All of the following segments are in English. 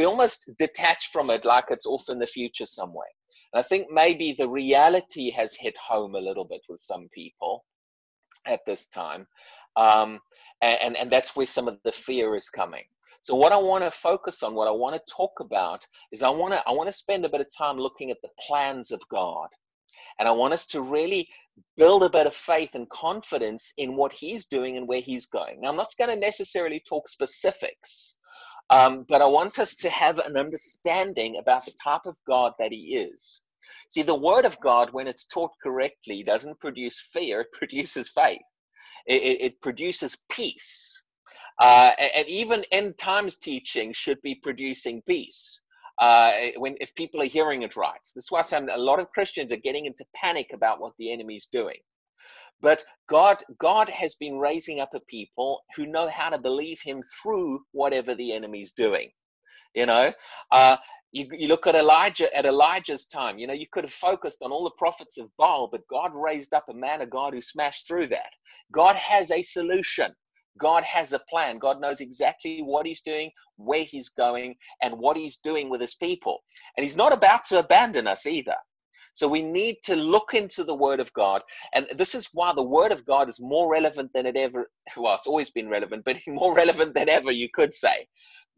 we almost detach from it like it's off in the future somewhere. And I think maybe the reality has hit home a little bit with some people at this time. Um, and, and that's where some of the fear is coming. So what I want to focus on, what I want to talk about is I want to I want to spend a bit of time looking at the plans of God. And I want us to really build a bit of faith and confidence in what he's doing and where he's going. Now, I'm not going to necessarily talk specifics, um, but I want us to have an understanding about the type of God that he is. See, the word of God, when it's taught correctly, doesn't produce fear, it produces faith, it, it, produces peace. Uh, and even end times teaching should be producing peace uh, when if people are hearing it right. This is why some, a lot of Christians are getting into panic about what the enemy's doing. But God, God has been raising up a people who know how to believe Him through whatever the enemy's doing. You know, uh, you, you look at Elijah at Elijah's time. You know, you could have focused on all the prophets of Baal, but God raised up a man of God who smashed through that. God has a solution. God has a plan. God knows exactly what He's doing, where He's going, and what He's doing with His people. And He's not about to abandon us either. So we need to look into the Word of God. And this is why the Word of God is more relevant than it ever, well, it's always been relevant, but more relevant than ever, you could say.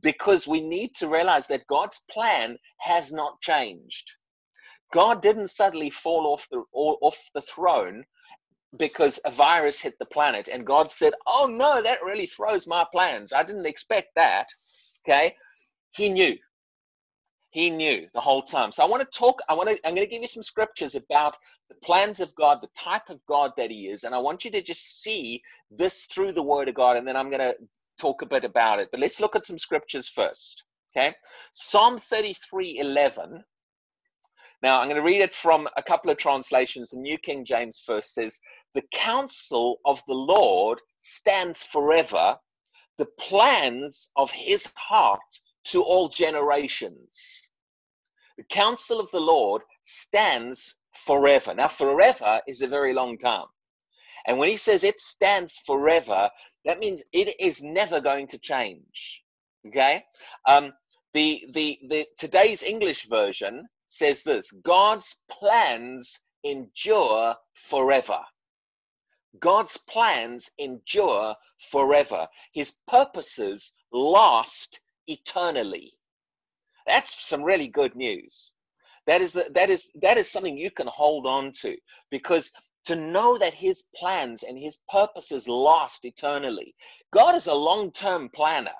Because we need to realize that God's plan has not changed. God didn't suddenly fall off the, off the throne because a virus hit the planet and God said, Oh no, that really throws my plans. I didn't expect that. Okay. He knew. He knew the whole time. So I want to talk, I want to, I'm going to give you some scriptures about the plans of God, the type of God that He is. And I want you to just see this through the Word of God. And then I'm going to talk a bit about it. But let's look at some scriptures first. Okay. Psalm 33 11 now, I'm going to read it from a couple of translations. The New King James first says, The counsel of the Lord stands forever, the plans of his heart to all generations. The counsel of the Lord stands forever. Now, forever is a very long time. And when he says it stands forever, that means it is never going to change. Okay? Um, the, the, the today's English version says this God's plans endure forever. God's plans endure forever. His purposes last eternally. That's some really good news. That is, the, that is, that is something you can hold on to because to know that his plans and his purposes last eternally. God is a long term planner.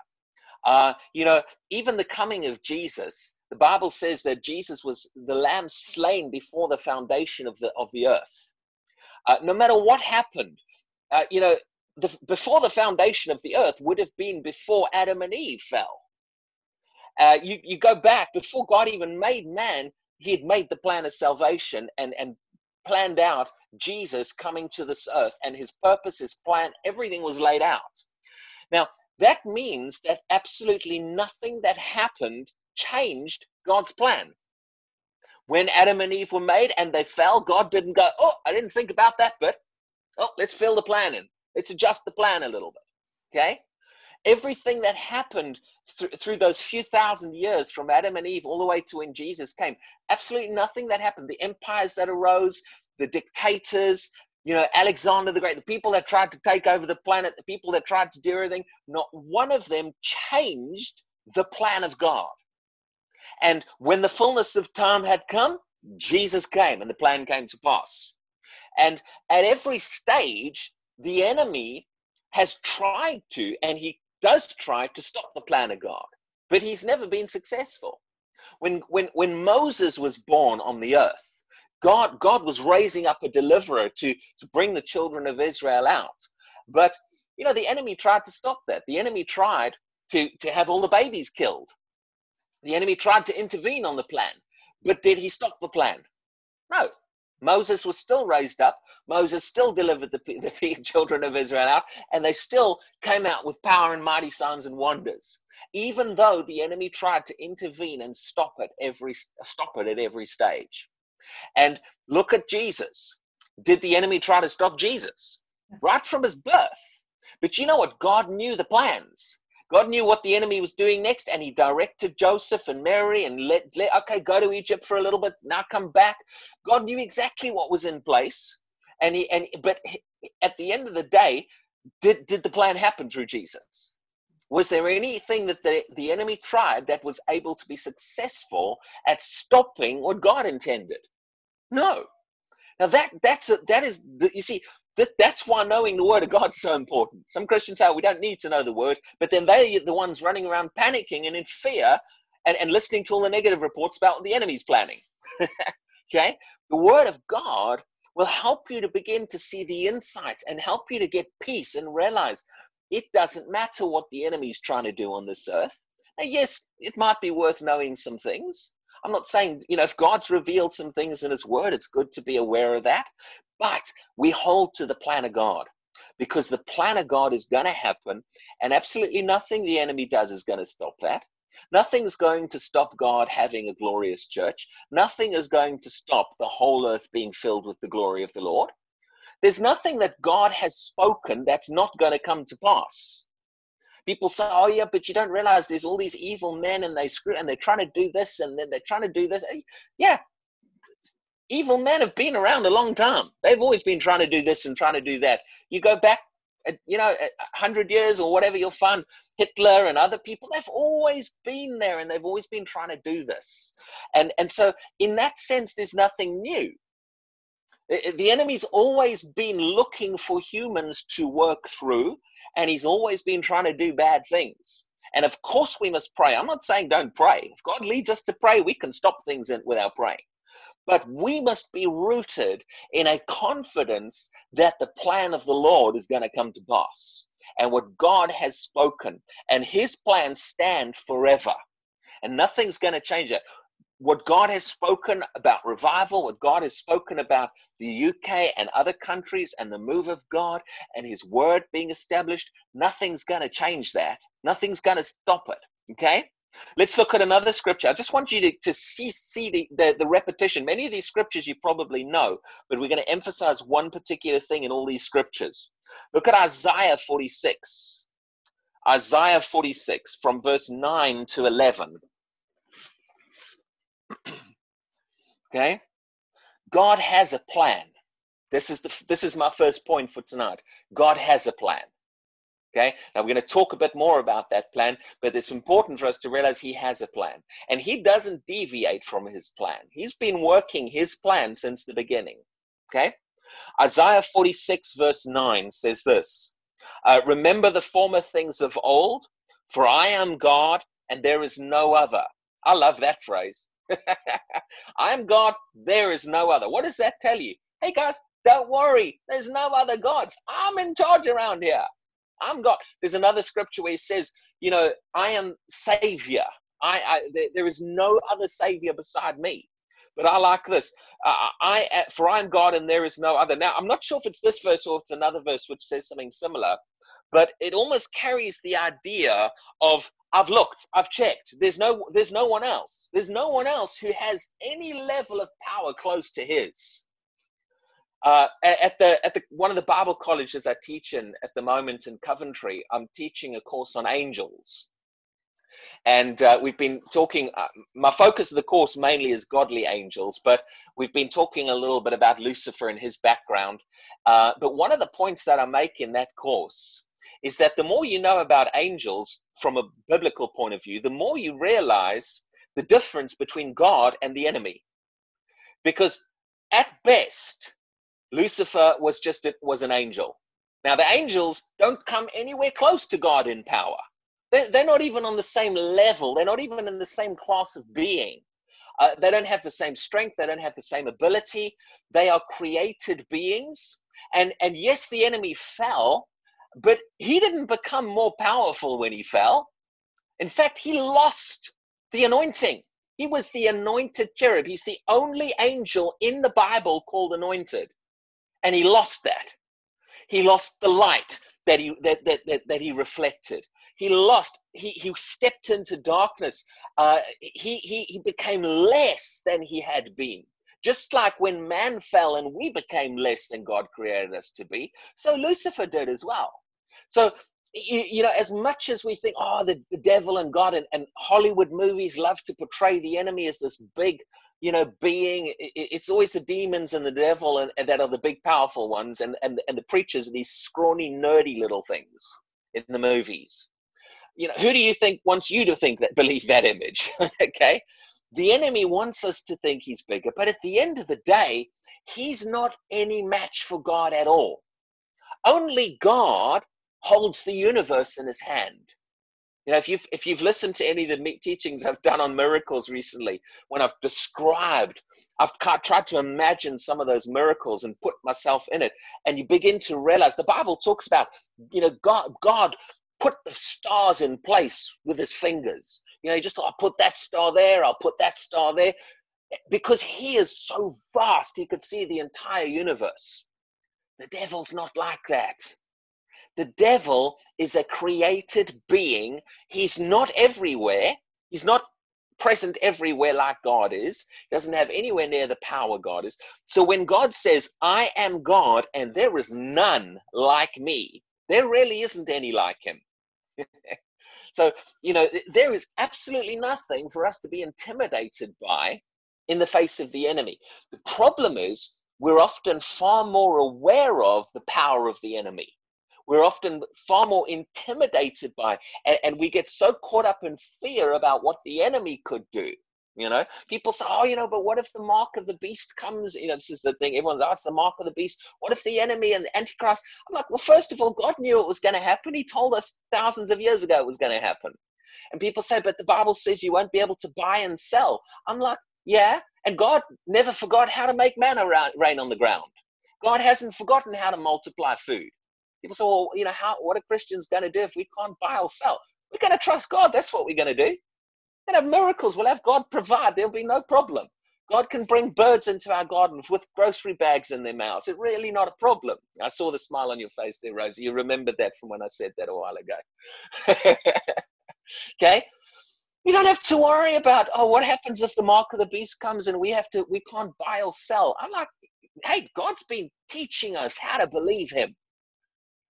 Uh, you know, even the coming of Jesus, the Bible says that Jesus was the lamb slain before the foundation of the of the earth. Uh, no matter what happened, uh, you know, the, before the foundation of the earth would have been before Adam and Eve fell. Uh, you you go back before God even made man, He had made the plan of salvation and and planned out Jesus coming to this earth and His purpose, His plan, everything was laid out. Now, that means that absolutely nothing that happened changed God's plan. When Adam and Eve were made and they fell, God didn't go, Oh, I didn't think about that bit. Oh, let's fill the plan in. Let's adjust the plan a little bit. Okay? Everything that happened th- through those few thousand years from Adam and Eve all the way to when Jesus came, absolutely nothing that happened. The empires that arose, the dictators, you know, Alexander the Great, the people that tried to take over the planet, the people that tried to do everything, not one of them changed the plan of God. And when the fullness of time had come, Jesus came and the plan came to pass. And at every stage, the enemy has tried to, and he does try to stop the plan of God, but he's never been successful. When, when, when Moses was born on the earth, God, God was raising up a deliverer to, to bring the children of Israel out. But, you know, the enemy tried to stop that. The enemy tried to, to have all the babies killed. The enemy tried to intervene on the plan. But did he stop the plan? No. Moses was still raised up. Moses still delivered the, the children of Israel out, and they still came out with power and mighty signs and wonders. Even though the enemy tried to intervene and stop it every stop it at every stage. And look at Jesus. Did the enemy try to stop Jesus? Right from his birth. But you know what? God knew the plans. God knew what the enemy was doing next, and he directed Joseph and Mary and let, let okay, go to Egypt for a little bit, now come back. God knew exactly what was in place. And he and but at the end of the day, did, did the plan happen through Jesus? Was there anything that the, the enemy tried that was able to be successful at stopping what God intended? No. Now that that's a, that is the, you see that's why knowing the word of God is so important. Some Christians say oh, we don't need to know the word, but then they're the ones running around panicking and in fear and, and listening to all the negative reports about what the enemy's planning. okay, the word of God will help you to begin to see the insight and help you to get peace and realize it doesn't matter what the enemy's trying to do on this earth. Now, yes, it might be worth knowing some things. I'm not saying, you know, if God's revealed some things in His Word, it's good to be aware of that. But we hold to the plan of God because the plan of God is going to happen, and absolutely nothing the enemy does is going to stop that. Nothing's going to stop God having a glorious church. Nothing is going to stop the whole earth being filled with the glory of the Lord. There's nothing that God has spoken that's not going to come to pass. People say, "Oh yeah, but you don't realize there's all these evil men and they screw and they're trying to do this and then they're trying to do this." Eh, yeah, evil men have been around a long time. They've always been trying to do this and trying to do that. You go back, uh, you know, a hundred years or whatever, you'll find Hitler and other people. They've always been there and they've always been trying to do this. And and so, in that sense, there's nothing new. The enemy's always been looking for humans to work through, and he's always been trying to do bad things. And of course, we must pray. I'm not saying don't pray. If God leads us to pray, we can stop things without praying. But we must be rooted in a confidence that the plan of the Lord is going to come to pass and what God has spoken. And his plans stand forever. And nothing's going to change it what God has spoken about revival, what God has spoken about the UK and other countries and the move of God and His word being established, nothing's going to change that. Nothing's going to stop it. Okay? Let's look at another scripture. I just want you to, to see, see the, the, the repetition. Many of these scriptures you probably know, but we're going to emphasize one particular thing in all these scriptures. Look at Isaiah 46. Isaiah 46 from verse 9 to 11. okay? God has a plan. This is the this is my first point for tonight. God has a plan. Okay, now we're going to talk a bit more about that plan, but it's important for us to realize he has a plan and he doesn't deviate from his plan. He's been working his plan since the beginning. Okay, Isaiah 46, verse 9 says this uh, Remember the former things of old, for I am God and there is no other. I love that phrase. I'm God, there is no other. What does that tell you? Hey guys, don't worry, there's no other gods. I'm in charge around here. I'm God. There's another scripture where he says, you know, I am Savior. I, I there, there is no other Savior beside me. But I like this. Uh, I for I am God and there is no other. Now I'm not sure if it's this verse or it's another verse which says something similar, but it almost carries the idea of I've looked, I've checked. There's no there's no one else. There's no one else who has any level of power close to his. Uh, at the at the one of the Bible colleges I teach in at the moment in Coventry, I'm teaching a course on angels, and uh, we've been talking. Uh, my focus of the course mainly is godly angels, but we've been talking a little bit about Lucifer and his background. Uh, but one of the points that I make in that course is that the more you know about angels from a biblical point of view, the more you realize the difference between God and the enemy. Because at best, Lucifer was just it was an angel. Now the angels don't come anywhere close to God in power. They're, they're not even on the same level. They're not even in the same class of being. Uh, they don't have the same strength. They don't have the same ability. They are created beings. And and yes, the enemy fell, but he didn't become more powerful when he fell. In fact, he lost the anointing. He was the anointed cherub. He's the only angel in the Bible called anointed. And he lost that. He lost the light that he that that, that, that he reflected. He lost, he, he stepped into darkness. Uh, he, he, he became less than he had been. Just like when man fell and we became less than God created us to be, so Lucifer did as well. So you, you, know, as much as we think, oh, the, the devil and God, and, and, Hollywood movies love to portray the enemy as this big, you know, being it's always the demons and the devil and, and, that are the big, powerful ones, and, and, and the preachers are these scrawny, nerdy little things in the movies. You know, who do you think wants you to think that, believe that image? okay. The enemy wants us to think he's bigger, but at the end of the day, he's not any match for God at all. Only God holds the universe in his hand. You know, if you've if you've listened to any of the teachings I've done on miracles recently, when I've described, I've tried to imagine some of those miracles and put myself in it, and you begin to realize the Bible talks about, you know, God God put the stars in place with his fingers. You know, just I'll put that star there, I'll put that star there, because he is so vast, he could see the entire universe. The devil's not like that. The devil is a created being. He's not everywhere. He's not present everywhere like God is. He doesn't have anywhere near the power God is. So when God says, I am God and there is none like me, there really isn't any like him. so, you know, there is absolutely nothing for us to be intimidated by in the face of the enemy. The problem is we're often far more aware of the power of the enemy we're often far more intimidated by and, and we get so caught up in fear about what the enemy could do you know? People say oh you know but what if the mark of the beast comes? You know this is the thing everyone's asked the mark of the beast what if the enemy and the antichrist? I'm like well first of all god knew it was going to happen. He told us thousands of years ago it was going to happen. And people say but the bible says you won't be able to buy and sell. I'm like yeah and god never forgot how to make manna rain on the ground. God hasn't forgotten how to multiply food People say, well, you know, how what are Christians going to do if we can't buy or sell? We're going to trust God. That's what we're going to do. We're to have miracles. We'll have God provide. There'll be no problem. God can bring birds into our garden with grocery bags in their mouths. It's really not a problem. I saw the smile on your face there, Rosie. You remembered that from when I said that a while ago. okay? You don't have to worry about, oh, what happens if the mark of the beast comes and we have to, we can't buy or sell. I'm like, hey, God's been teaching us how to believe him.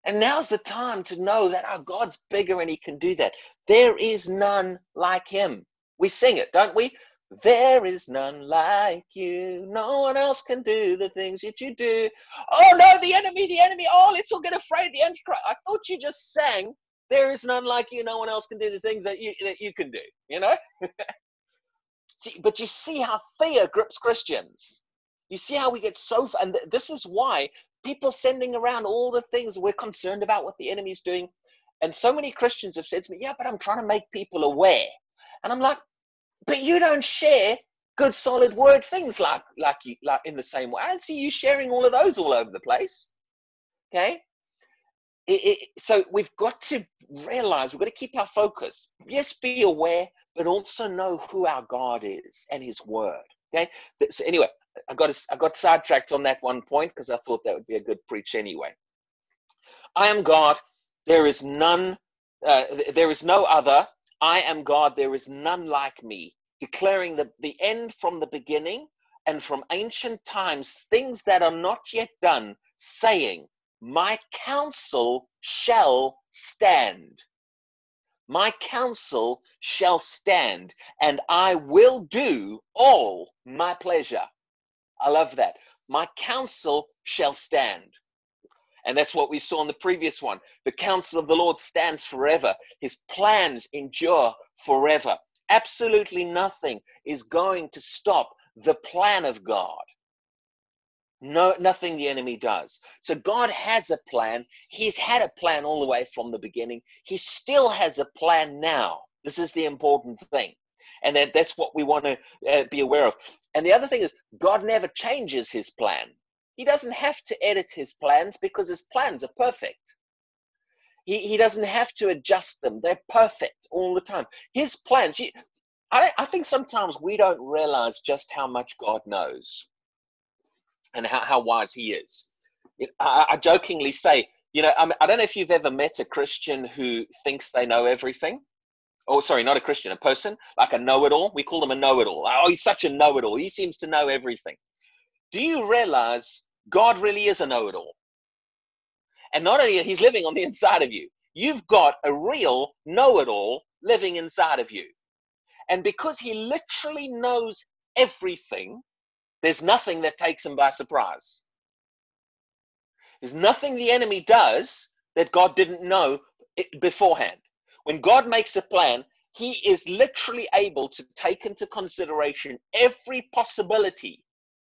And now's the time to know that our God's bigger and He can do that. There is none like Him. We sing it, don't we? There is none like you. No one else can do the things that you do. Oh no, the enemy, the enemy. Oh, let's all get afraid. The Antichrist. I thought you just sang, There is none like you. No one else can do the things that you, that you can do. You know? see, but you see how fear grips Christians. You see how we get so, and this is why people sending around all the things we're concerned about what the enemy's doing. And so many Christians have said to me, Yeah, but I'm trying to make people aware. And I'm like, But you don't share good solid word things like like you like in the same way. I don't see you sharing all of those all over the place. Okay. It, it, so we've got to realize we've got to keep our focus. Yes, be aware, but also know who our God is and His Word. Okay. So anyway, I got I got sidetracked on that one point because I thought that would be a good preach anyway. I am God. There is none. Uh, there is no other. I am God. There is none like me. Declaring the, the end from the beginning and from ancient times, things that are not yet done, saying, My counsel shall stand. My counsel shall stand, and I will do all my pleasure. I love that. My counsel shall stand. And that's what we saw in the previous one. The counsel of the Lord stands forever, his plans endure forever. Absolutely nothing is going to stop the plan of God. No, nothing the enemy does. So God has a plan. He's had a plan all the way from the beginning. He still has a plan now. This is the important thing and that, that's what we want to uh, be aware of. And the other thing is god never changes his plan. He doesn't have to edit his plans because his plans are perfect. He, he doesn't have to adjust them. They're perfect all the time. His plans he, I, I think sometimes we don't realize just how much god knows and how, how wise he is. I, I jokingly say you know I, mean, I don't know if you've ever met a christian who thinks they know everything oh sorry not a christian a person like a know-it-all we call them a know-it-all oh he's such a know-it-all he seems to know everything do you realize god really is a know-it-all and not only he's living on the inside of you you've got a real know it all living inside of you. And because he literally knows everything, there's nothing that takes him by surprise. There's nothing the enemy does that God didn't know beforehand. When God makes a plan, he is literally able to take into consideration every possibility.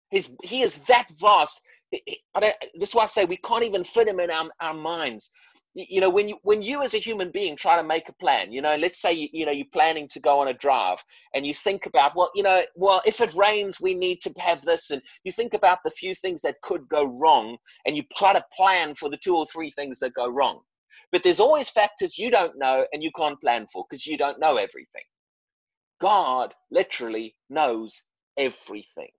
His, he is that vast. this is why I say we can't even fit him in our, our minds you know when you when you as a human being try to make a plan you know let's say you, you know you're planning to go on a drive and you think about well you know well if it rains we need to have this and you think about the few things that could go wrong and you try to plan for the two or three things that go wrong but there's always factors you don't know and you can't plan for because you don't know everything god literally knows everything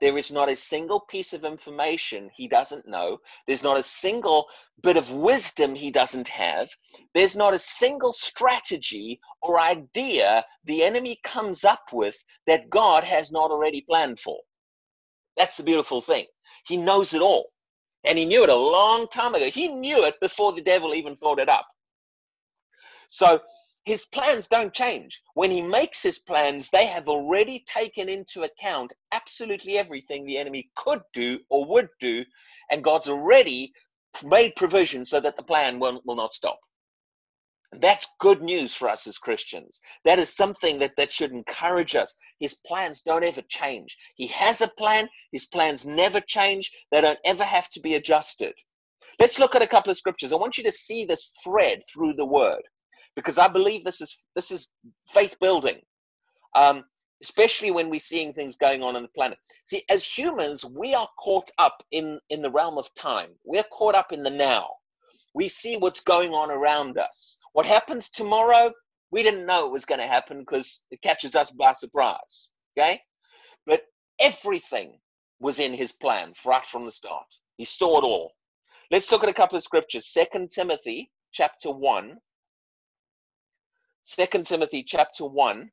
there is not a single piece of information he doesn't know. There's not a single bit of wisdom he doesn't have. There's not a single strategy or idea the enemy comes up with that God has not already planned for. That's the beautiful thing. He knows it all. And he knew it a long time ago. He knew it before the devil even thought it up. So his plans don't change. When he makes his plans, they have already taken into account absolutely everything the enemy could do or would do, and God's already made provision so that the plan will, will not stop. That's good news for us as Christians. That is something that, that should encourage us. His plans don't ever change. He has a plan, his plans never change, they don't ever have to be adjusted. Let's look at a couple of scriptures. I want you to see this thread through the word because I believe this is this is faith building, um, especially when we're seeing things going on on the planet. See, as humans, we are caught up in in the realm of time. We're caught up in the now. We see what's going on around us. What happens tomorrow, we didn't know it was going to happen because it catches us by surprise. Okay, but everything was in His plan right from the start. He saw it all. Let's look at a couple of scriptures. Second Timothy chapter one Second Timothy chapter 1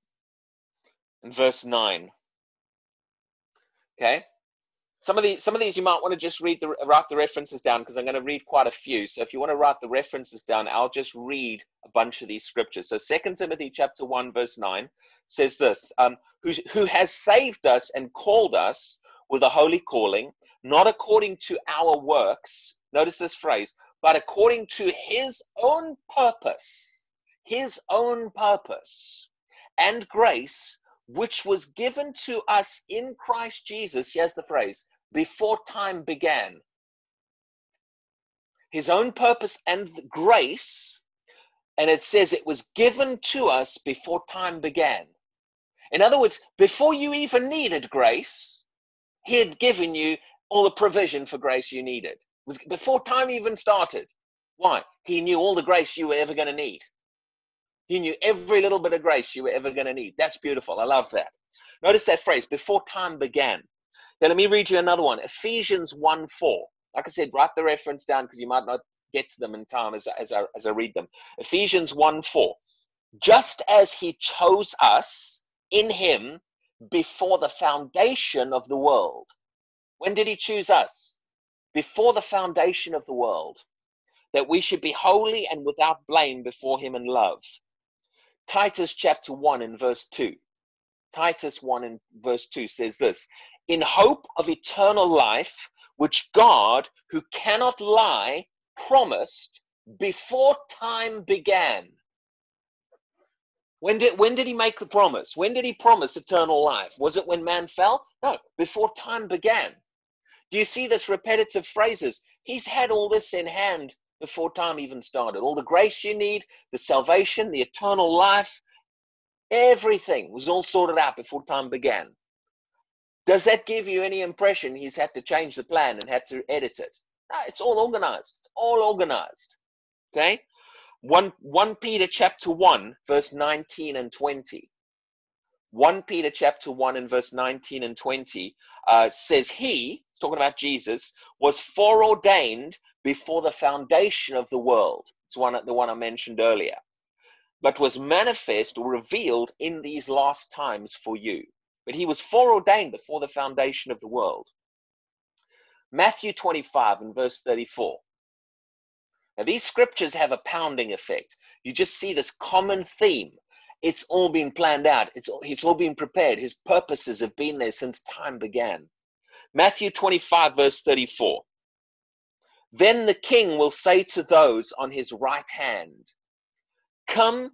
and verse 9. Okay? Some of these, some of these you might want to just read the write the references down because I'm going to read quite a few. So if you want to write the references down, I'll just read a bunch of these scriptures. So Second Timothy chapter 1, verse 9 says this um, who, who has saved us and called us with a holy calling, not according to our works. Notice this phrase, but according to his own purpose his own purpose and grace, which was given to us in Christ Jesus. Here's the phrase before time began. His own purpose and grace, and it says it was given to us before time began. In other words, before you even needed grace, he had given you all the provision for grace you needed. It was before time even started. Why? He knew all the grace you were ever going to need. He knew every little bit of grace you were ever going to need. That's beautiful. I love that. Notice that phrase, before time began. Now, let me read you another one Ephesians 1 4. Like I said, write the reference down because you might not get to them in time as, as, I, as I read them. Ephesians 1 4. Just as he chose us in him before the foundation of the world. When did he choose us? Before the foundation of the world. That we should be holy and without blame before him in love Titus chapter 1 and verse 2. Titus 1 and verse 2 says this In hope of eternal life, which God, who cannot lie, promised before time began. When did, when did he make the promise? When did he promise eternal life? Was it when man fell? No, before time began. Do you see this repetitive phrases? He's had all this in hand before time even started. All the grace you need, the salvation, the eternal life, everything was all sorted out before time began. Does that give you any impression he's had to change the plan and had to edit it? No, it's all organized. It's all organized. Okay? 1, 1 Peter chapter 1, verse 19 and 20. 1 Peter chapter 1 and verse 19 and 20 uh, says, He, talking about Jesus, was foreordained before the foundation of the world. It's one the one I mentioned earlier, but was manifest or revealed in these last times for you. But he was foreordained before the foundation of the world. Matthew 25 and verse 34. Now, these scriptures have a pounding effect. You just see this common theme. It's all been planned out, it's, it's all been prepared. His purposes have been there since time began. Matthew 25, verse 34. Then the king will say to those on his right hand, Come,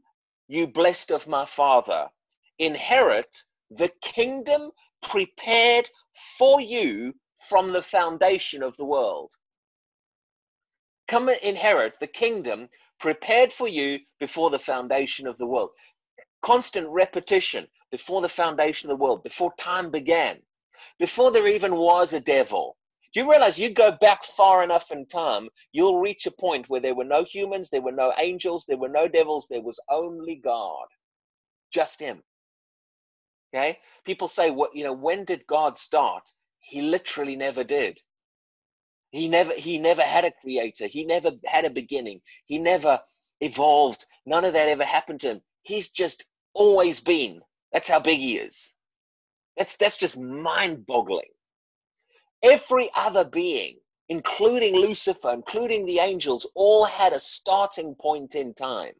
you blessed of my father, inherit the kingdom prepared for you from the foundation of the world. Come and inherit the kingdom prepared for you before the foundation of the world. Constant repetition before the foundation of the world, before time began, before there even was a devil. Do you realize you go back far enough in time, you'll reach a point where there were no humans, there were no angels, there were no devils, there was only God, just Him. Okay? People say, what, you know, when did God start? He literally never did. He never he never had a creator. He never had a beginning. He never evolved. None of that ever happened to him. He's just always been. That's how big he is. That's that's just mind-boggling. Every other being, including Lucifer, including the angels, all had a starting point in time.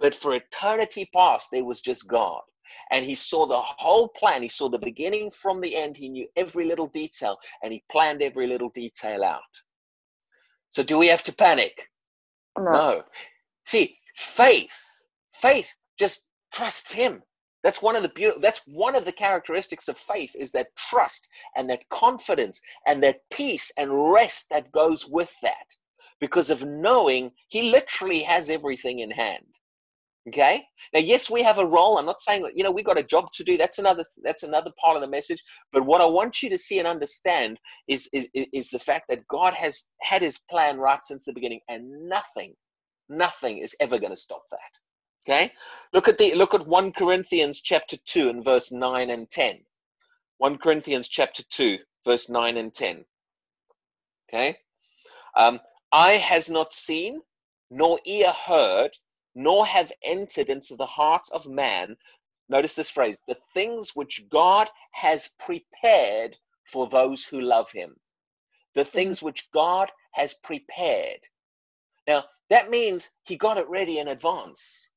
But for eternity past, there was just God and he saw the whole plan. He saw the beginning from the end. He knew every little detail and he planned every little detail out. So, do we have to panic? No. no. See, faith, faith just trusts him. That's one of the beautiful, that's one of the characteristics of faith is that trust and that confidence and that peace and rest that goes with that because of knowing he literally has everything in hand. Okay. Now, yes, we have a role. I'm not saying you know we got a job to do. That's another that's another part of the message. But what I want you to see and understand is is, is the fact that God has had His plan right since the beginning, and nothing, nothing is ever going to stop that. Okay. Look at the look at one Corinthians chapter two and verse nine and ten. One Corinthians chapter two verse nine and ten. Okay. Um, eye has not seen, nor ear heard nor have entered into the heart of man. Notice this phrase the things which God has prepared for those who love him. The mm-hmm. things which God has prepared. Now, that means he got it ready in advance.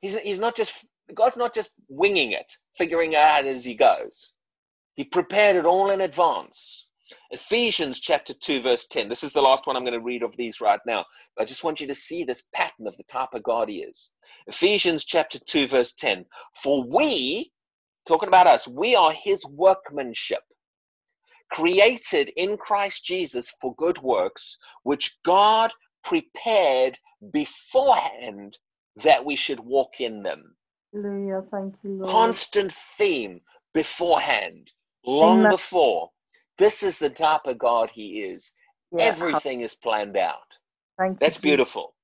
He's, he's not just, God's not just winging it, figuring it out as he goes. He prepared it all in advance. Ephesians chapter 2, verse 10. This is the last one I'm going to read of these right now. I just want you to see this pattern of the type of God he is. Ephesians chapter 2, verse 10. For we, talking about us, we are his workmanship, created in Christ Jesus for good works, which God prepared beforehand that we should walk in them. Hallelujah. Thank you, Lord. Constant theme beforehand, long before this is the type of God He is. Yeah. Everything is planned out. Thank That's you. beautiful.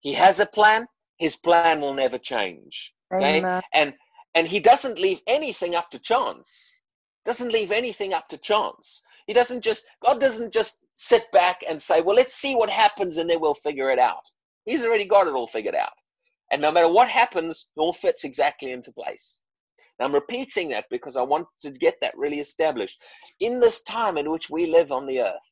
He has a plan. His plan will never change. Okay, Amen. and and He doesn't leave anything up to chance. Doesn't leave anything up to chance. He doesn't just God doesn't just sit back and say, "Well, let's see what happens, and then we'll figure it out." He's already got it all figured out, and no matter what happens, it all fits exactly into place. Now, I'm repeating that because I want to get that really established. In this time in which we live on the earth,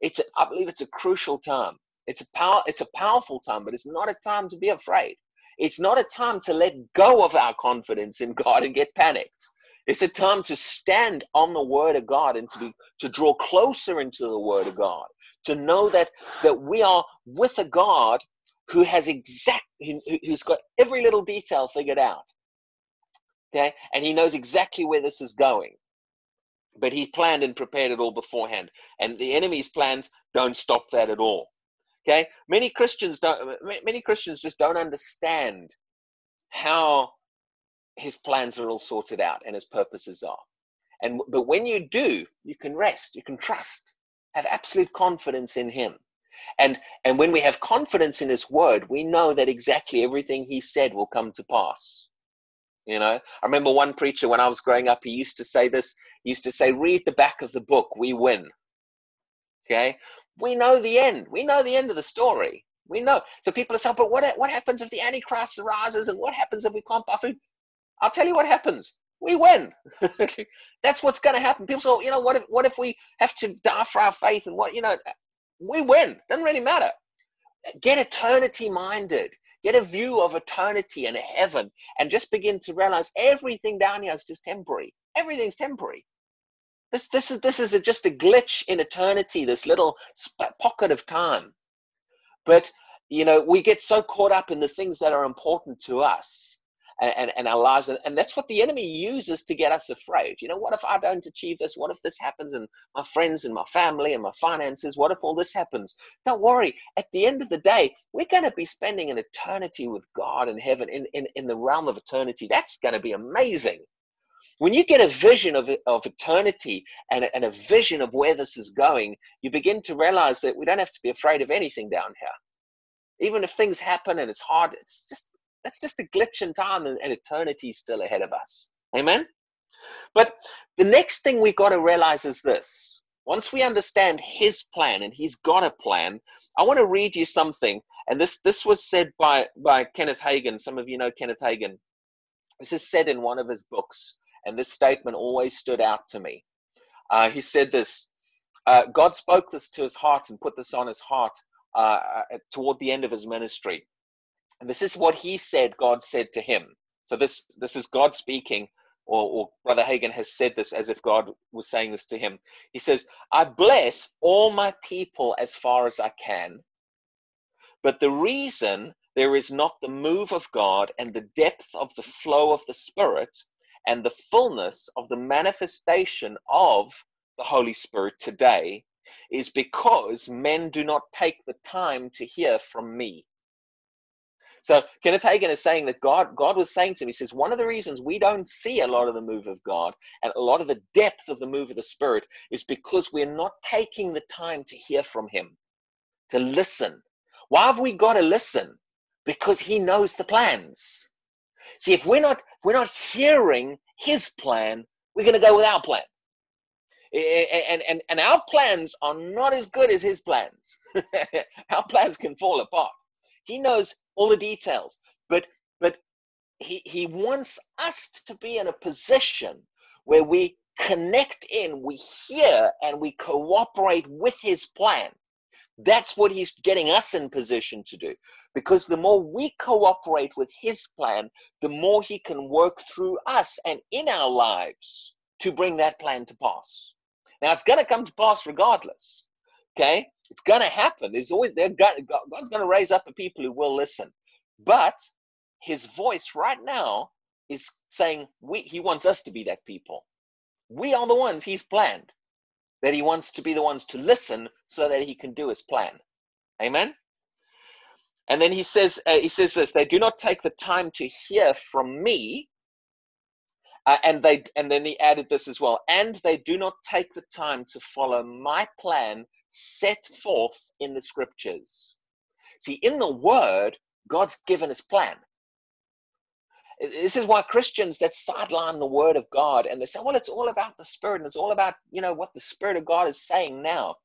it's a, I believe it's a crucial time. It's a power, it's a powerful time, but it's not a time to be afraid. It's not a time to let go of our confidence in God and get panicked. It's a time to stand on the word of God and to be to draw closer into the word of God. To know that that we are with a God who has exact who's got every little detail figured out Okay, and he knows exactly where this is going. But he planned and prepared it all beforehand. And the enemy's plans don't stop that at all. Okay, many Christians don't. Many Christians just don't understand how his plans are all sorted out and his purposes are. And but when you do, you can rest. You can trust. Have absolute confidence in him. And and when we have confidence in his word, we know that exactly everything he said will come to pass. You know, I remember one preacher when I was growing up, he used to say this, he used to say, read the back of the book, we win. Okay? We know the end. We know the end of the story. We know. So people are saying, but what, what happens if the Antichrist arises and what happens if we can't buy food? I'll tell you what happens. We win. That's what's going to happen. People say, you know, what if, what if we have to die for our faith and what, you know, we win. Doesn't really matter. Get eternity minded. Get a view of eternity and heaven and just begin to realize everything down here is just temporary. Everything's temporary. This, this is, this is a, just a glitch in eternity, this little pocket of time. But, you know, we get so caught up in the things that are important to us and, and, and, our lives. And that's what the enemy uses to get us afraid. You know, what if I don't achieve this? What if this happens and my friends and my family and my finances? What if all this happens? Don't worry. At the end of the day, we're going to be spending an eternity with God in heaven, in, in, in the realm of eternity. That's going to be amazing. When you get a vision of, of eternity and a, and a vision of where this is going, you begin to realize that we don't have to be afraid of anything down here. Even if things happen and it's hard, it's just that's just a glitch in time and, and eternity is still ahead of us. Amen? But the next thing we've got to realize is this. Once we understand his plan and he's got a plan, I want to read you something. And this, this was said by, by Kenneth Hagin. Some of you know Kenneth Hagin. This is said in one of his books. And this statement always stood out to me. Uh, he said this uh, God spoke this to his heart and put this on his heart uh, uh toward the end of his ministry. And this is what he said God said to him. So this this is God speaking, or, or Brother Hagin has said this as if God was saying this to him. He says, I bless all my people as far as I can. But the reason there is not the move of God and the depth of the flow of the Spirit and the fullness of the manifestation of the Holy Spirit today is because men do not take the time to hear from me. So Kenneth Hagin is saying that God, God was saying to him, he says, one of the reasons we don't see a lot of the move of God and a lot of the depth of the move of the Spirit is because we're not taking the time to hear from him, to listen. Why have we got to listen? Because he knows the plans. See, if we're not if we're not hearing his plan, we're going to go with our plan. And, and, and our plans are not as good as his plans. our plans can fall apart. He knows all the details, but but he he wants us to be in a position where we connect in, we hear, and we cooperate with his plan. That's what he's getting us in position to do. Because the more we cooperate with his plan, the more he can work through us and in our lives to bring that plan to pass. Now, it's going to come to pass regardless. Okay? It's going to happen. There's always there God's going to raise up the people who will listen. But his voice right now is saying we, he wants us to be that people. We are the ones he's planned. That he wants to be the ones to listen so that he can do his plan. Amen. And then he says uh, he says this, they do not take the time to hear from me. Uh, and they and then he added this as well and they do not take the time to follow my plan set forth in the scriptures. See, in the word, God's given his plan. This is why Christians that sideline the word of God and they say, well, it's all about the spirit and it's all about, you know, what the spirit of God is saying now.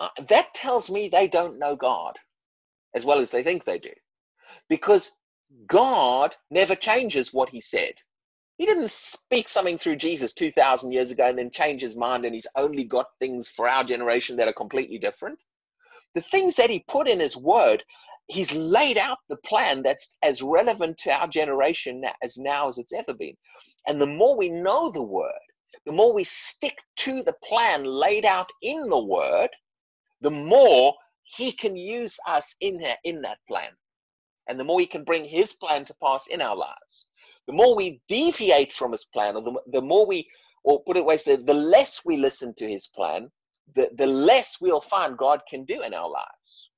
Uh, that tells me they don't know God as well as they think they do. Because God never changes what he said. He didn't speak something through Jesus 2,000 years ago and then change his mind and he's only got things for our generation that are completely different. The things that he put in his word, he's laid out the plan that's as relevant to our generation as now as it's ever been. And the more we know the word, the more we stick to the plan laid out in the word, the more he can use us in that, in that plan. And the more he can bring his plan to pass in our lives the more we deviate from his plan, or the, the more we, or put it ways, the, the less we listen to his plan, the, the less we'll find God can do in our lives.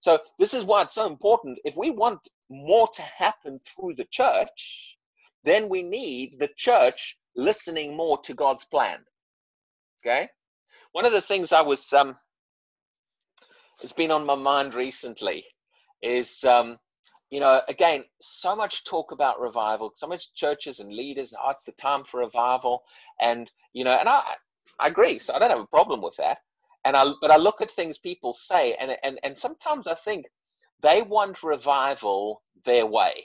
So this is why it's so important. If we want more to happen through the church, then we need the church listening more to God's plan. Okay? One of the things I was um has been on my mind recently is um you know, again, so much talk about revival, so much churches and leaders, oh, it's the time for revival. And, you know, and I, I agree. So I don't have a problem with that. And I, but I look at things people say, and, and, and sometimes I think they want revival their way.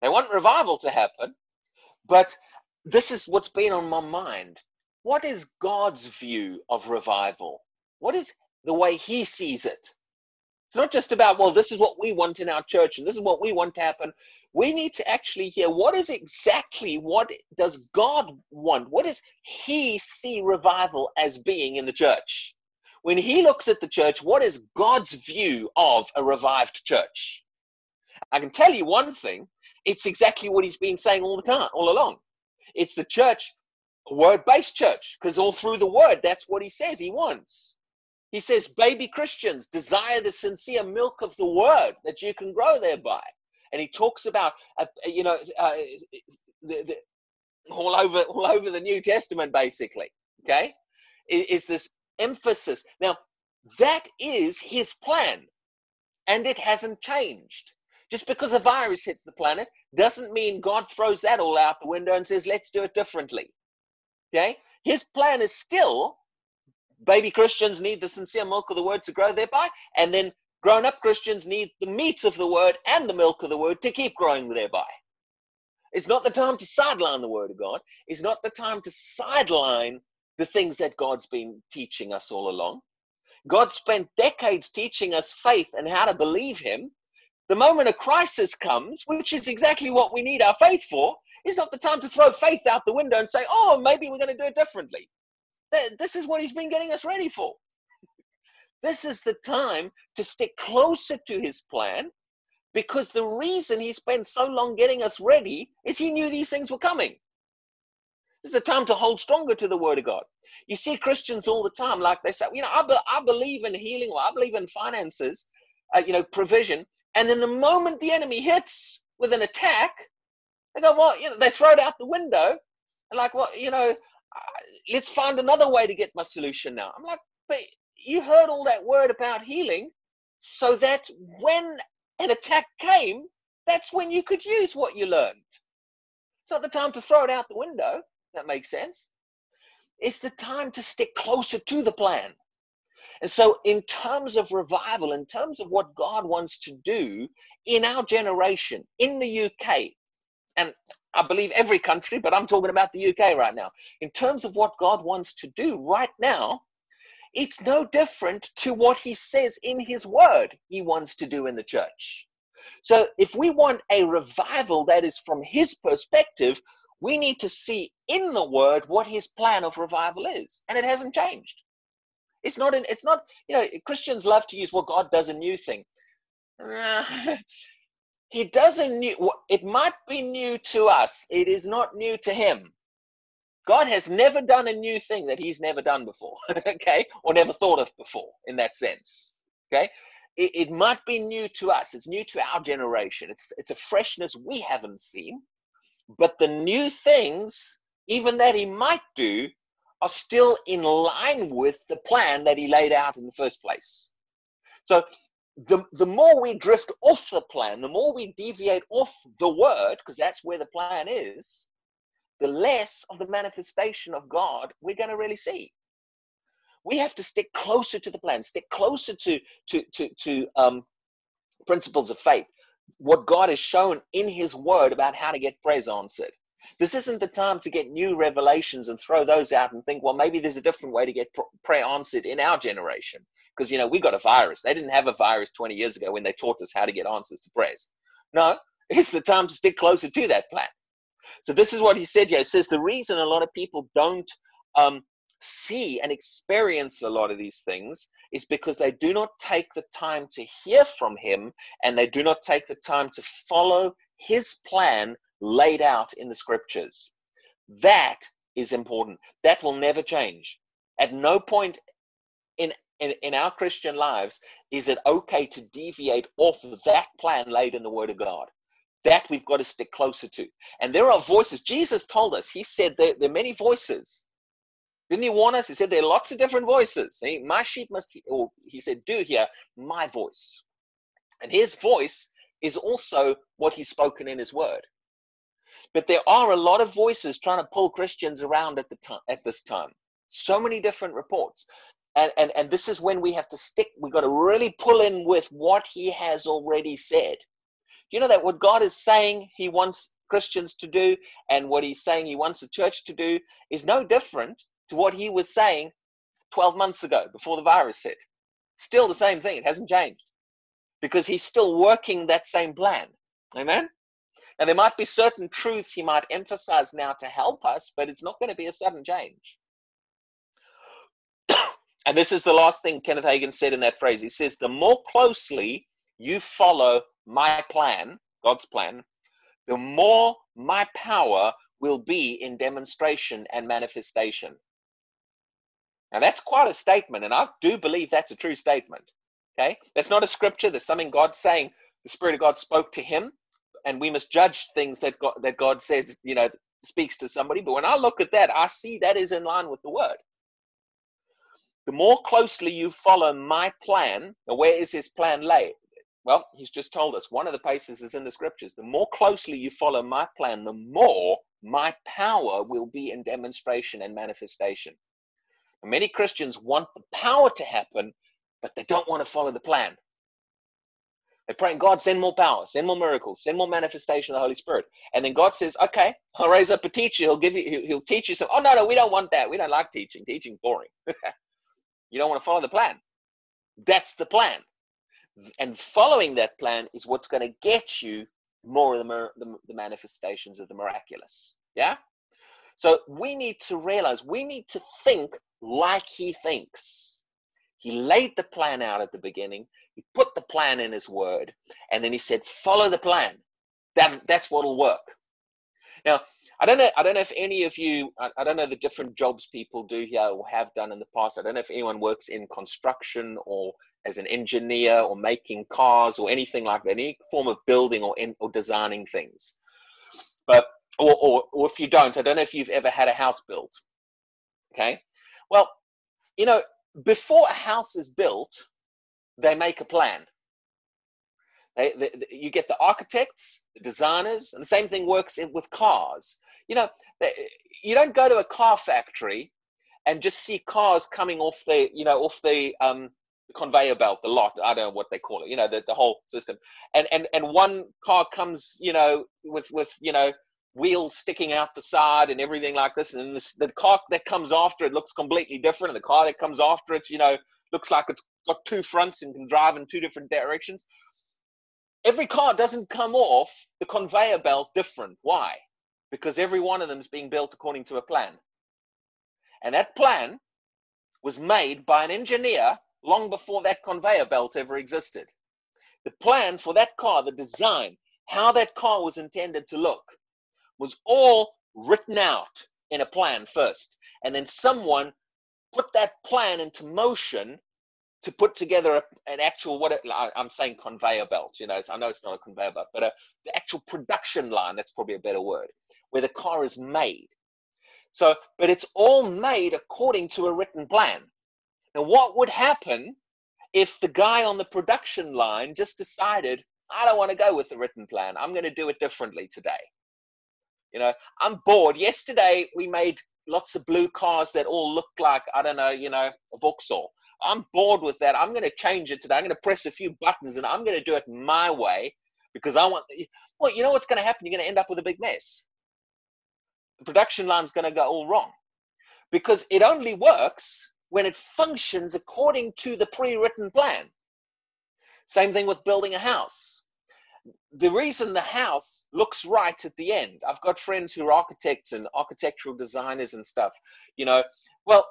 They want revival to happen, but this is what's been on my mind. What is God's view of revival? What is the way he sees it? It's not just about, well, this is what we want in our church and this is what we want to happen. We need to actually hear what is exactly what does God want? What does he see revival as being in the church? When he looks at the church, what is God's view of a revived church? I can tell you one thing, it's exactly what he's been saying all the time, all along. It's the church, word based church, because all through the word, that's what he says he wants. He says, baby Christians, desire the sincere milk of the word that you can grow thereby. And he talks about, uh, you know, uh, the, the, all over all over the New Testament, basically. Okay, is, is this emphasis? Now, that is his plan, and it hasn't changed. Just because a virus hits the planet doesn't mean God throws that all out the window and says, let's do it differently. Okay? His plan is still baby Christians need the sincere milk of the word to grow thereby, and then grown up Christians need the meat of the word and the milk of the word to keep growing thereby. It's not the time to sideline the word of God. It's not the time to sideline the things that God's been teaching us all along. God spent decades teaching us faith and how to believe Him. The moment a crisis comes, which is exactly what we need our faith for, is not the time to throw faith out the window and say, oh, maybe we're going to do it differently. This is what he's been getting us ready for. This is the time to stick closer to his plan because the reason he spent so long getting us ready is he knew these things were coming. This is the time to hold stronger to the word of God. You see Christians all the time, like they say, you know, I, be, I believe in healing or I believe in finances, uh, you know, provision. And then the moment the enemy hits with an attack, they go, well, you know, they throw it out the window. And like, well, you know, let's find another way to get my solution now. I'm like, but you heard all that word about healing so that when an attack came, that's when you could use what you learned. It's not the time to throw it out the window. That makes sense. It's the time to stick closer to the plan. And so, in terms of revival, in terms of what God wants to do in our generation, in the UK, and I believe every country, but I'm talking about the UK right now. In terms of what God wants to do right now, it's no different to what he says in his word he wants to do in the church. So if we want a revival that is from his perspective, we need to see in the word what his plan of revival is. And it hasn't changed. It's not an, it's not, you know, Christians love to use, well, God does a new thing. Uh, he doesn't new it might be new to us. It is not new to him. God has never done a new thing that he's never done before okay? Or never thought of before in that sense okay? It, it might be new to us. It's new to our generation. It's it's a freshness we haven't seen. But the new things even that he might do are still in line with the plan that he laid out in the first place. So the, the more we drift off the plan, the more we deviate off the word, because that's where the plan is, the less of the manifestation of God we're going to really see. We have to stick closer to the plan, stick closer to, to, to, to um, principles of faith, what God has shown in His Word about how to get prayers answered. This isn't the time to get new revelations and throw those out and think, well, maybe there's a different way to get prayer answered in our generation. Because, you know, we got a virus. They didn't have a virus 20 years ago when they taught us how to get answers to prayers. No, it's the time to stick closer to that plan. So this is what he said. He says the reason a lot of people don't um, see and experience a lot of these things is because they do not take the time to hear from him and they do not take the time to follow his plan laid out in the scriptures. That is important. That will never change. At no point in, in, in our Christian lives is it okay to deviate off of that plan laid in the Word of God. That we've got to stick closer to. And there are voices. Jesus told us, He said there, there are many voices. Didn't He warn us? He said there are lots of different voices. My sheep must, or He said, do hear my voice. And His voice is also what He's spoken in His Word. But there are a lot of voices trying to pull Christians around at the time at this time. So many different reports. And, and, and this is when we have to stick, we've got to really pull in with what he has already said. You know that what God is saying he wants Christians to do and what he's saying he wants the church to do is no different to what he was saying 12 months ago before the virus hit. Still the same thing. It hasn't changed because he's still working that same plan. Amen? Now, there might be certain truths he might emphasize now to help us, but it's not going to be a sudden change. and this is the last thing Kenneth Hagin said in that phrase. He says, The more closely you follow my plan, God's plan, the more my power will be in demonstration and manifestation. Now, that's quite a statement, and I do believe that's a true statement. Okay? That's not a scripture, there's something God saying. The Spirit of God spoke to him, and we must judge things that God, that God says, you know, speaks to somebody. But when I look at that, I see that is in line with the word. The more closely you follow my plan, now where is his plan laid? Well, he's just told us one of the places is in the scriptures. The more closely you follow my plan, the more my power will be in demonstration and manifestation. And many Christians want the power to happen, but they don't want to follow the plan. They're praying, God, send more power, send more miracles, send more manifestation of the Holy Spirit. And then God says, okay, I'll raise up a teacher. He'll give you, he'll, he'll teach you some. Oh, no, no, we don't want that. We don't like teaching. Teaching's boring. you don't want to follow the plan. That's the plan. And following that plan is what's going to get you more of the, the, the manifestations of the miraculous. Yeah? So we need to realize, we need to think like he thinks. He laid the plan out at the beginning. He put the plan in his word. And then he said, follow the plan. That, that's what'll work. Now, I don't know. I don't know if any of you. I, I, don't know the different jobs people do here or have done in the past. I don't know if anyone works in construction or as an engineer or making cars or anything like that. Any form of building or in, or designing things. But or, or or if you don't, I don't know if you've ever had a house built. Okay. Well, you know, before a house is built, they make a plan. They, they, you get the architects, the designers, and the same thing works in, with cars. You know, they, you don't go to a car factory and just see cars coming off the, you know, off the um, conveyor belt, the lot. I don't know what they call it. You know, the, the whole system. And and and one car comes, you know, with with you know wheels sticking out the side and everything like this. And this, the car that comes after it looks completely different. And the car that comes after it, you know, looks like it's got two fronts and can drive in two different directions. Every car doesn't come off the conveyor belt different. Why? Because every one of them is being built according to a plan. And that plan was made by an engineer long before that conveyor belt ever existed. The plan for that car, the design, how that car was intended to look, was all written out in a plan first. And then someone put that plan into motion to put together a, an actual what it, I'm saying conveyor belt. You know, I know it's not a conveyor belt, but a, the actual production line. That's probably a better word, where the car is made. So, but it's all made according to a written plan. Now, what would happen if the guy on the production line just decided, I don't want to go with the written plan. I'm going to do it differently today. You know, I'm bored. Yesterday we made lots of blue cars that all look like I don't know, you know, Vauxhall. I'm bored with that. I'm going to change it today. I'm going to press a few buttons and I'm going to do it my way because I want. Well, you know what's going to happen? You're going to end up with a big mess. The production line's going to go all wrong because it only works when it functions according to the pre-written plan. Same thing with building a house the reason the house looks right at the end i've got friends who are architects and architectural designers and stuff you know well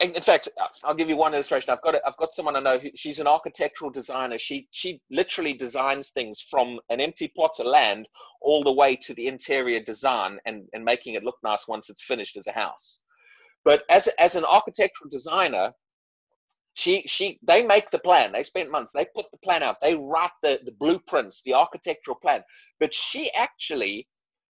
in fact i'll give you one illustration. I've got a, i've got someone i know who, she's an architectural designer. She she literally designs things from an empty plot of land all the way to the interior design and and making it look nice once it's finished as a house. But as as an architectural designer she she they make the plan. They spent months. They put the plan out. They write the, the blueprints the architectural plan. But she actually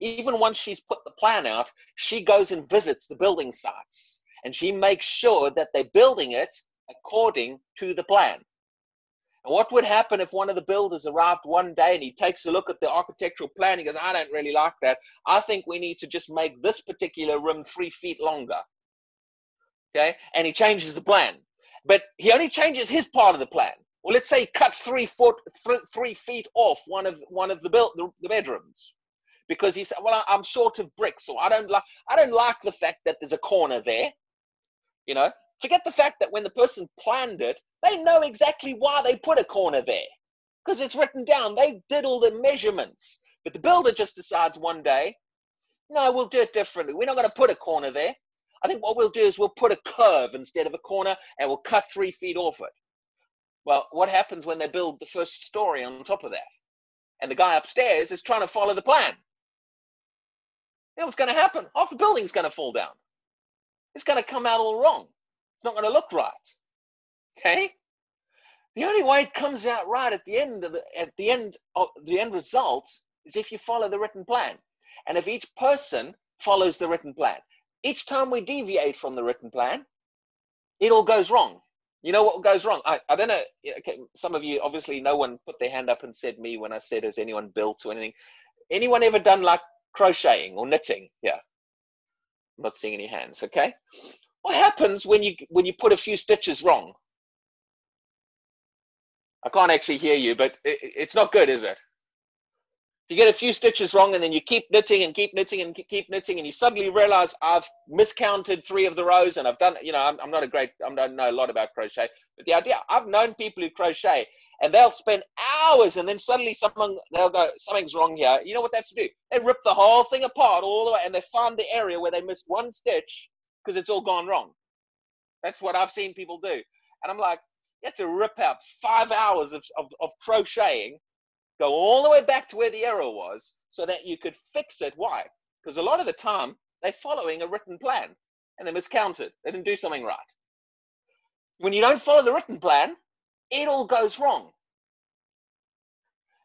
even once she's put the plan out she goes and visits the building sites. And she makes sure that they're building it according to the plan. And what would happen if one of the builders arrived one day and he takes a look at the architectural plan? He goes i don't really like that. I think we need to just make this particular room three feet longer. Okay? And he changes the plan but he only changes his part of the plan. Well, let's say he cuts three foot, th- three feet off one of one of the, build, the, the bedrooms, because he said, "Well, I'm short of bricks, so I don't like I don't like the fact that there's a corner there." You know, forget the fact that when the person planned it, they know exactly why they put a corner there because it's written down. They did all the measurements. But the builder just decides one day, no, we'll do it differently. We're not going to put a corner there. I think what we'll do is we'll put a curve instead of a corner and we'll cut three feet off it. Well, what happens when they build the first story on top of that? And the guy upstairs is trying to follow the plan. You know what's going to happen? Half the building's going to fall down. It's going to come out all wrong. It's not going to look right. Okay? The only way it comes out right at the end of the at the end of the end result is if you follow the written plan. And if each person follows the written plan. Each time we deviate from the written plan, it all goes wrong. You know what goes wrong? I, I don't know. Okay, some of you, obviously, no one put their hand up and said me when I said, has anyone built or anything? Anyone ever done like crocheting or knitting? Yeah. I'm not seeing any hands, okay? What happens when you when you put a few stitches wrong? I can't actually hear you, but it, it's not good, is it? You get a few stitches wrong and then you keep knitting and keep knitting and keep knitting and you suddenly realize I've miscounted three of the rows and I've done, you know, I'm, I'm not a great, I don't know a lot about crochet, but the idea, I've known people who crochet and they'll spend hours and then suddenly someone, they'll go, something's wrong here. You know what they have to do? They rip the whole thing apart all the way and they find the area where they missed one stitch because it's all gone wrong. That's what I've seen people do. And I'm like, you have to rip out five hours of, of, of crocheting go all the way back to where the error was so that you could fix it. Why? Because a lot of the time they're following a written plan and they miscounted. They didn't do something right. When you don't follow the written plan, it all goes wrong.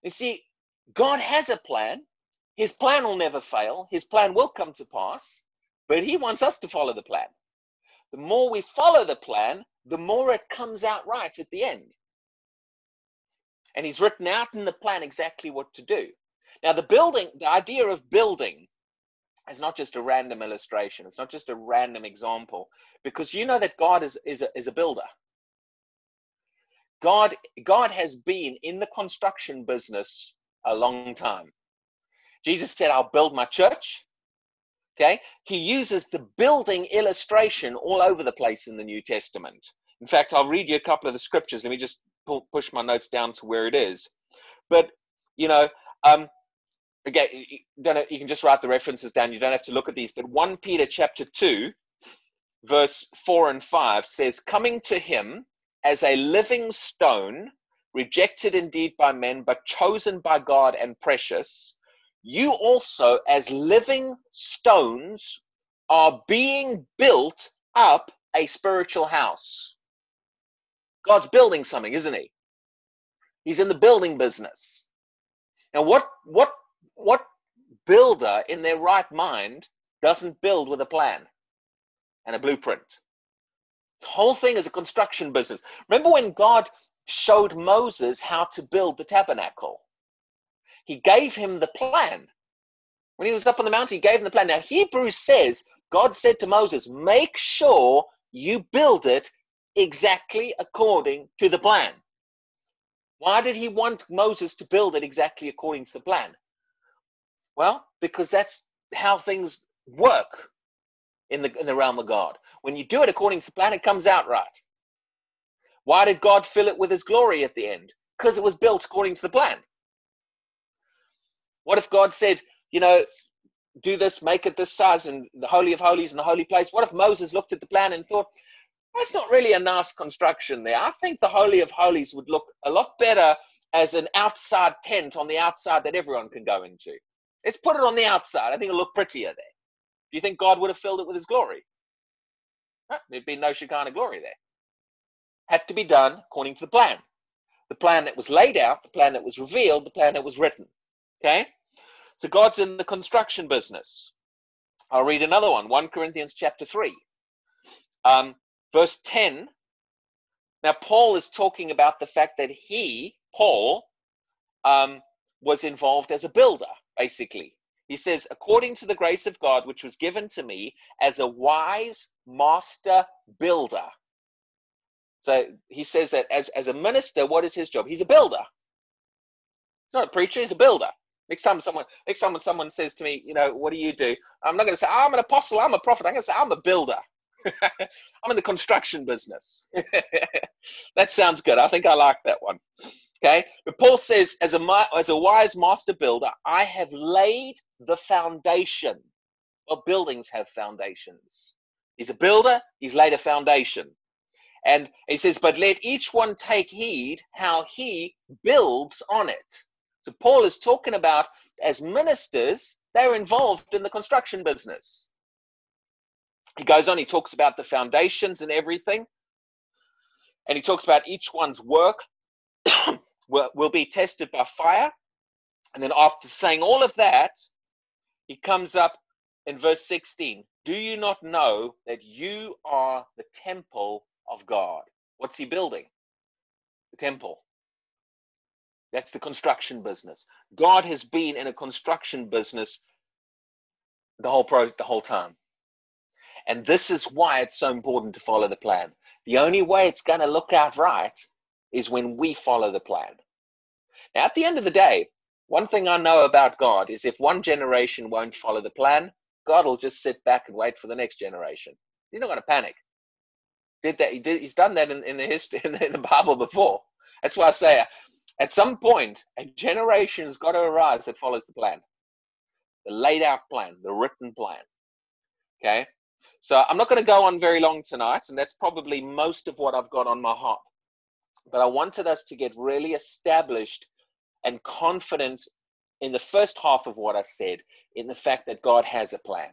You see, God has a plan. His plan will never fail. His plan will come to pass, but He wants us to follow the plan. The more we follow the plan, the more it comes out right at the end and he's written out in the plan exactly what to do. Now, the building, the idea of building is not just a random illustration. It's not just a random example, because you know that God is, is, a, is a builder. God, God has been in the construction business a long time. Jesus said, I'll build my church. Okay. He uses the building illustration all over the place in the New Testament. In fact, I'll read you a couple of the scriptures. Let me just pull, push my notes down to where it is. But you know, um, again, you, don't you can just write the references down. You don't have to look at these. But one Peter chapter two, verse four and five says, "Coming to him as a living stone, rejected indeed by men, but chosen by God and precious." You also, as living stones, are being built up a spiritual house God's building something, isn't he? He's in the building business. Now, what what what builder in their right mind doesn't build with a plan and a blueprint? The whole thing is a construction business. Remember when God showed Moses how to build the tabernacle? He gave him the plan. When he was up on the mountain, he gave him the plan. Now, Hebrews says God said to Moses, Make sure you build it exactly according to the plan. Why did he want Moses to build it exactly according to the plan? Well, because that's how things work in the, in the realm of God. When you do it according to the plan, it comes out right. Why did God fill it with his glory at the end? Because it was built according to the plan. What if God said, you know, do this, make it this size, and the Holy of Holies and the holy place? What if Moses looked at the plan and thought, that's not really a nice construction there. I think the Holy of Holies would look a lot better as an outside tent on the outside that everyone can go into. Let's put it on the outside. I think it'll look prettier there. Do you think God would have filled it with his glory? there'd be no Shekinah glory there. Had to be done according to the plan. The plan that was laid out, the plan that was revealed, the plan that was written. Okay? So God's in the construction business. I'll read another one, 1 Corinthians chapter 3. Um, Verse 10 now, Paul is talking about the fact that he, Paul, um, was involved as a builder, basically. He says, according to the grace of God, which was given to me as a wise master builder. So he says that as, as a minister, what is his job? He's a builder. He's not a preacher, he's a builder. Next time someone next time someone says to me, you know, what do you do? I'm not going to say, I'm an apostle, I'm a prophet. I'm going to say, I'm a builder. I'm in the construction business. that sounds good. I think I like that one. Okay, but Paul says, as a as a wise master builder, I have laid the foundation. Well, buildings have foundations. He's a builder. He's laid a foundation, and he says, but let each one take heed how he builds on it. So Paul is talking about as ministers, they're involved in the construction business. He goes on, he talks about the foundations and everything. And he talks about each one's work will, will be tested by fire. And then after saying all of that, he comes up in verse 16. Do you not know that you are the temple of God? What's he building? The temple. That's the construction business. God has been in a construction business the whole pro the whole time. And this is why it's so important to follow the plan. The only way it's going to look out right is when we follow the plan. Now, at the end of the day, one thing I know about God is if one generation won't follow the plan, God will just sit back and wait for the next generation. He's not going to panic. Did that? He did. He's done that in, in the history in the, in the Bible before. That's why I say, at some point, a generation's got to arise that follows the plan, the laid out plan, the written plan. Okay, so I'm not going to go on very long tonight, and that's probably most of what I've got on my heart. But I wanted us to get really established and confident in the first half of what I said, in the fact that God has a plan.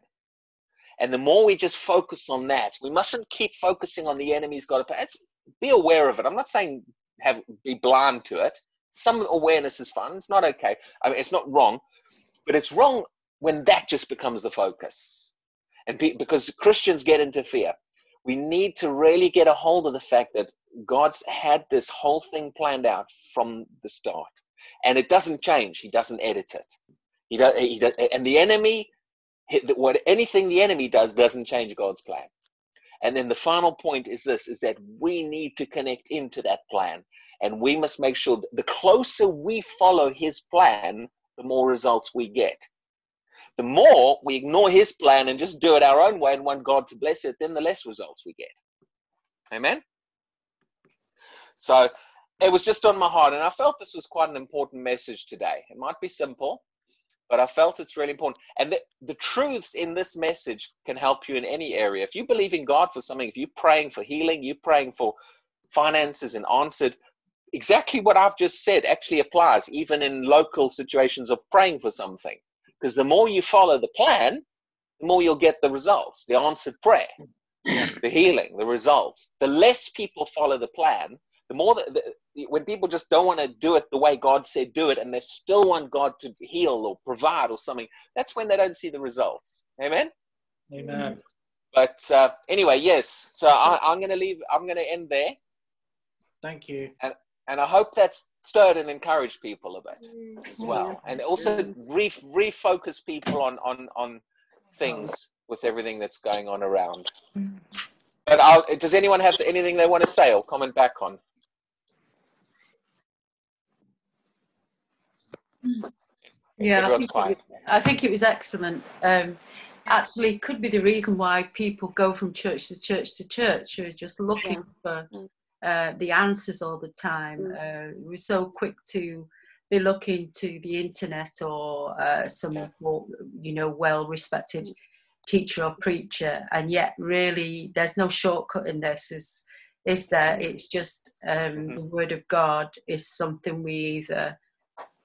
And the more we just focus on that, we mustn't keep focusing on the enemy's got a plan. It's, be aware of it. I'm not saying have be blind to it. Some awareness is fun. It's not okay. I mean, it's not wrong, but it's wrong when that just becomes the focus and pe- because Christians get into fear. We need to really get a hold of the fact that God's had this whole thing planned out from the start, and it doesn't change. He doesn't edit it. He does. He does. And the enemy, what anything the enemy does, doesn't change God's plan. And then the final point is this: is that we need to connect into that plan, and we must make sure that the closer we follow His plan, the more results we get. The more we ignore his plan and just do it our own way and want God to bless it, then the less results we get. Amen? So it was just on my heart, and I felt this was quite an important message today. It might be simple, but I felt it's really important. And the, the truths in this message can help you in any area. If you believe in God for something, if you're praying for healing, you're praying for finances and answered, exactly what I've just said actually applies even in local situations of praying for something. Because the more you follow the plan, the more you'll get the results, the answered prayer, the healing, the results. The less people follow the plan, the more that the, when people just don't want to do it the way God said do it, and they still want God to heal or provide or something, that's when they don't see the results. Amen. Amen. But uh, anyway, yes. So I, am going to leave. I'm going to end there. Thank you. And and I hope that's stirred and encouraged people a bit as well, and also re- refocus people on on on things with everything that's going on around. But I'll, does anyone have anything they want to say or comment back on? Yeah, I think, it, I think, it, was excellent. Um, actually, could be the reason why people go from church to church to church, who are just looking yeah. for mm. Uh, the answers all the time. Mm. Uh, we're so quick to be looking to the internet or uh, some you know, well-respected mm. teacher or preacher, and yet really, there's no shortcut in this. Is is there? It's just um, mm-hmm. the word of God is something we either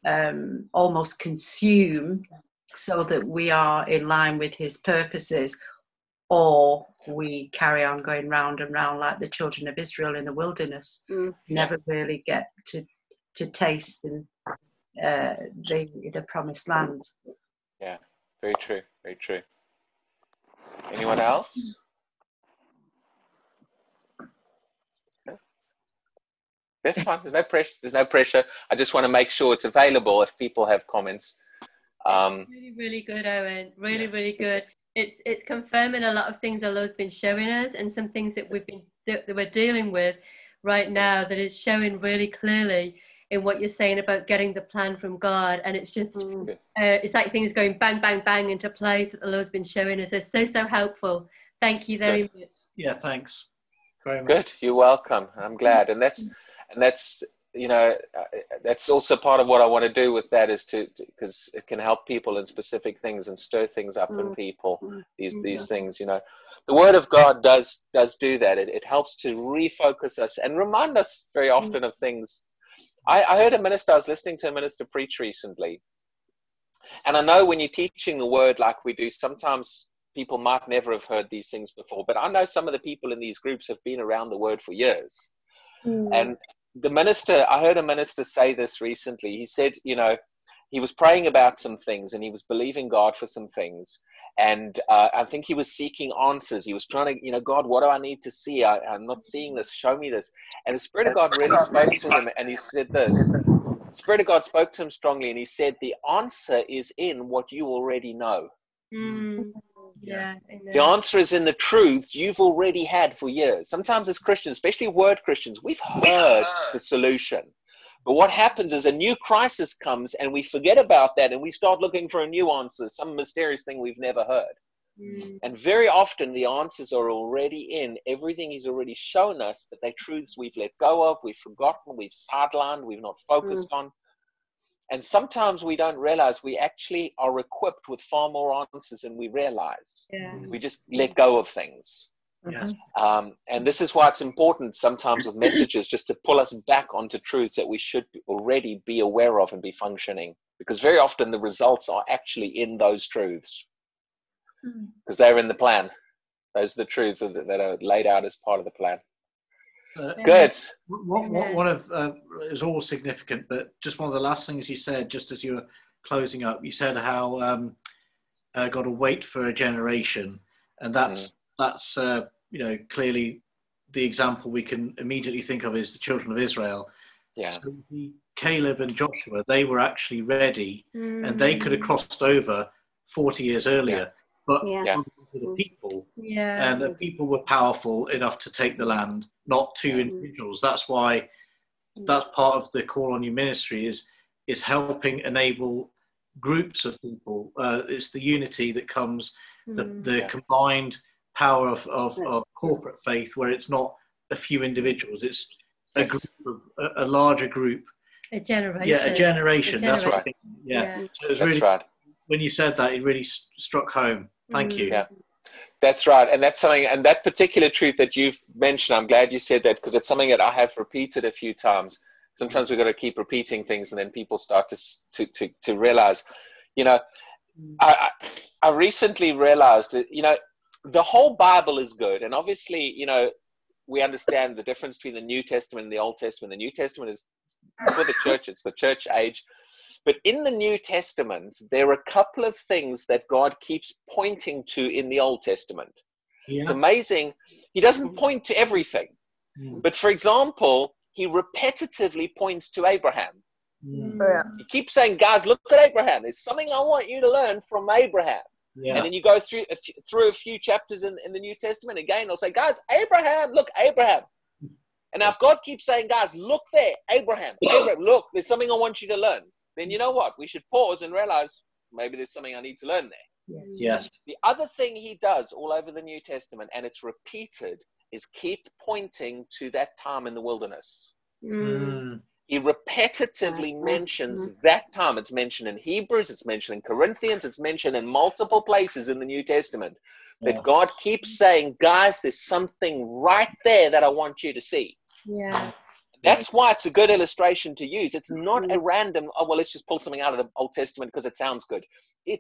um, almost consume so that we are in line with his purposes or we carry on going round and round like the children of Israel in the wilderness, mm. never really get to to taste and uh, the the promised land. Yeah, very true, very true. Anyone else? That's fine. There's no pressure. There's no pressure. I just want to make sure it's available if people have comments. Um, really, really good, Owen. Really, yeah. really good. It's it's confirming a lot of things the Lord's been showing us, and some things that we've been that we're dealing with right now that is showing really clearly in what you're saying about getting the plan from God. And it's just mm. uh, it's like things going bang, bang, bang into place that the Lord's been showing us. It's so so helpful. Thank you very Good. much. Yeah, thanks. Very much. Good. You're welcome. I'm glad, and that's and that's you know that's also part of what I want to do with that is to because it can help people in specific things and stir things up in Mm. people. Mm. These Mm. these things, you know, the Word of God does does do that. It it helps to refocus us and remind us very often of things. I, I heard a minister. I was listening to a minister preach recently, and I know when you're teaching the Word like we do, sometimes people might never have heard these things before. But I know some of the people in these groups have been around the Word for years. Mm. And the minister, I heard a minister say this recently. He said, you know, he was praying about some things and he was believing God for some things. And uh, I think he was seeking answers. He was trying to, you know, God, what do I need to see? I, I'm not seeing this. Show me this. And the Spirit of God really spoke to him and he said this. The Spirit of God spoke to him strongly and he said, the answer is in what you already know. Mm. Yeah. amen. The answer is in the truths you've already had for years. Sometimes as Christians, especially word Christians, we've heard the solution. But what happens is a new crisis comes and we forget about that and we start looking for a new answer, some mysterious thing we've never heard. Mm. And very often the answers are already in everything He's already shown us, but they're truths we've let go of, we've forgotten, we've sidelined, we've not focused on. And sometimes we don't realize we actually are equipped with far more answers than we realize. Yeah. We just let go of things. Yeah. Um, and this is why it's important sometimes with messages just to pull us back onto truths that we should already be aware of and be functioning. Because very often the results are actually in those truths Mm. because they're in the plan. Those are the truths that, that are laid out as part of the plan. Uh, Good. One, one, one of uh, is all significant, but just one of the last things you said, just as you were closing up, you said how um, uh, got to wait for a generation, and that's that's uh, you know clearly the example we can immediately think of is the children of Israel. Yeah. So the Caleb and Joshua, they were actually ready, and they could have Mm. crossed over forty years earlier, but Yeah. Yeah. to the people Yeah. and the people were powerful enough to take the land, not two Yeah. individuals. That's why that's part of the call on your ministry is is helping enable groups of people. Uh, it's the unity that comes, the, Mm. the Yeah. combined power of, of, of corporate faith, where it's not a few individuals, it's a group, of, a, a larger group. a generation. Yeah, a generation. That's what I generation. think. Yeah. Yeah. So it was That's really right. when you said that, it really s- struck home. Thank Mm. you. Yeah. That's right. And that's something, and that particular truth that you've mentioned, I'm glad you said that because it's something that I have repeated a few times. Sometimes we've got to keep repeating things and then people start to, to, to, to realize, you know, I, I, I recently realized that, you know, the whole Bible is good. And obviously, you know, we understand the difference between the New Testament and the Old Testament. The New Testament is for the church, it's the church age. But in the New Testament, there are a couple of things that God keeps pointing to in the Old Testament. It's amazing. He doesn't point to everything. Mm. But for example, he repetitively points to Abraham. Mm. Yeah. He keeps saying, guys, look at Abraham. There's something I want you to learn from Abraham. Yeah. And then you go through a few, through a few chapters in, in the New Testament again, they'll say, guys, Abraham, look, Abraham. And now if God keeps saying, guys, look there, Abraham, Abraham, look, there's something I want you to learn, then you know what? We should pause and realize maybe there's something I need to learn there. yeah. The other thing he does all over the New Testament, and it's repeated, is keep pointing to that time in the wilderness. Mm. He repetitively mentions that time. It's mentioned in Hebrews, it's mentioned in Corinthians, it's mentioned in multiple places in the New Testament. That Yeah. God keeps saying, guys, there's something right there that I want you to see. Yeah. That's why it's a good illustration to use. It's mm-hmm. not a random, oh, well, let's just pull something out of the Old Testament because it sounds good. It's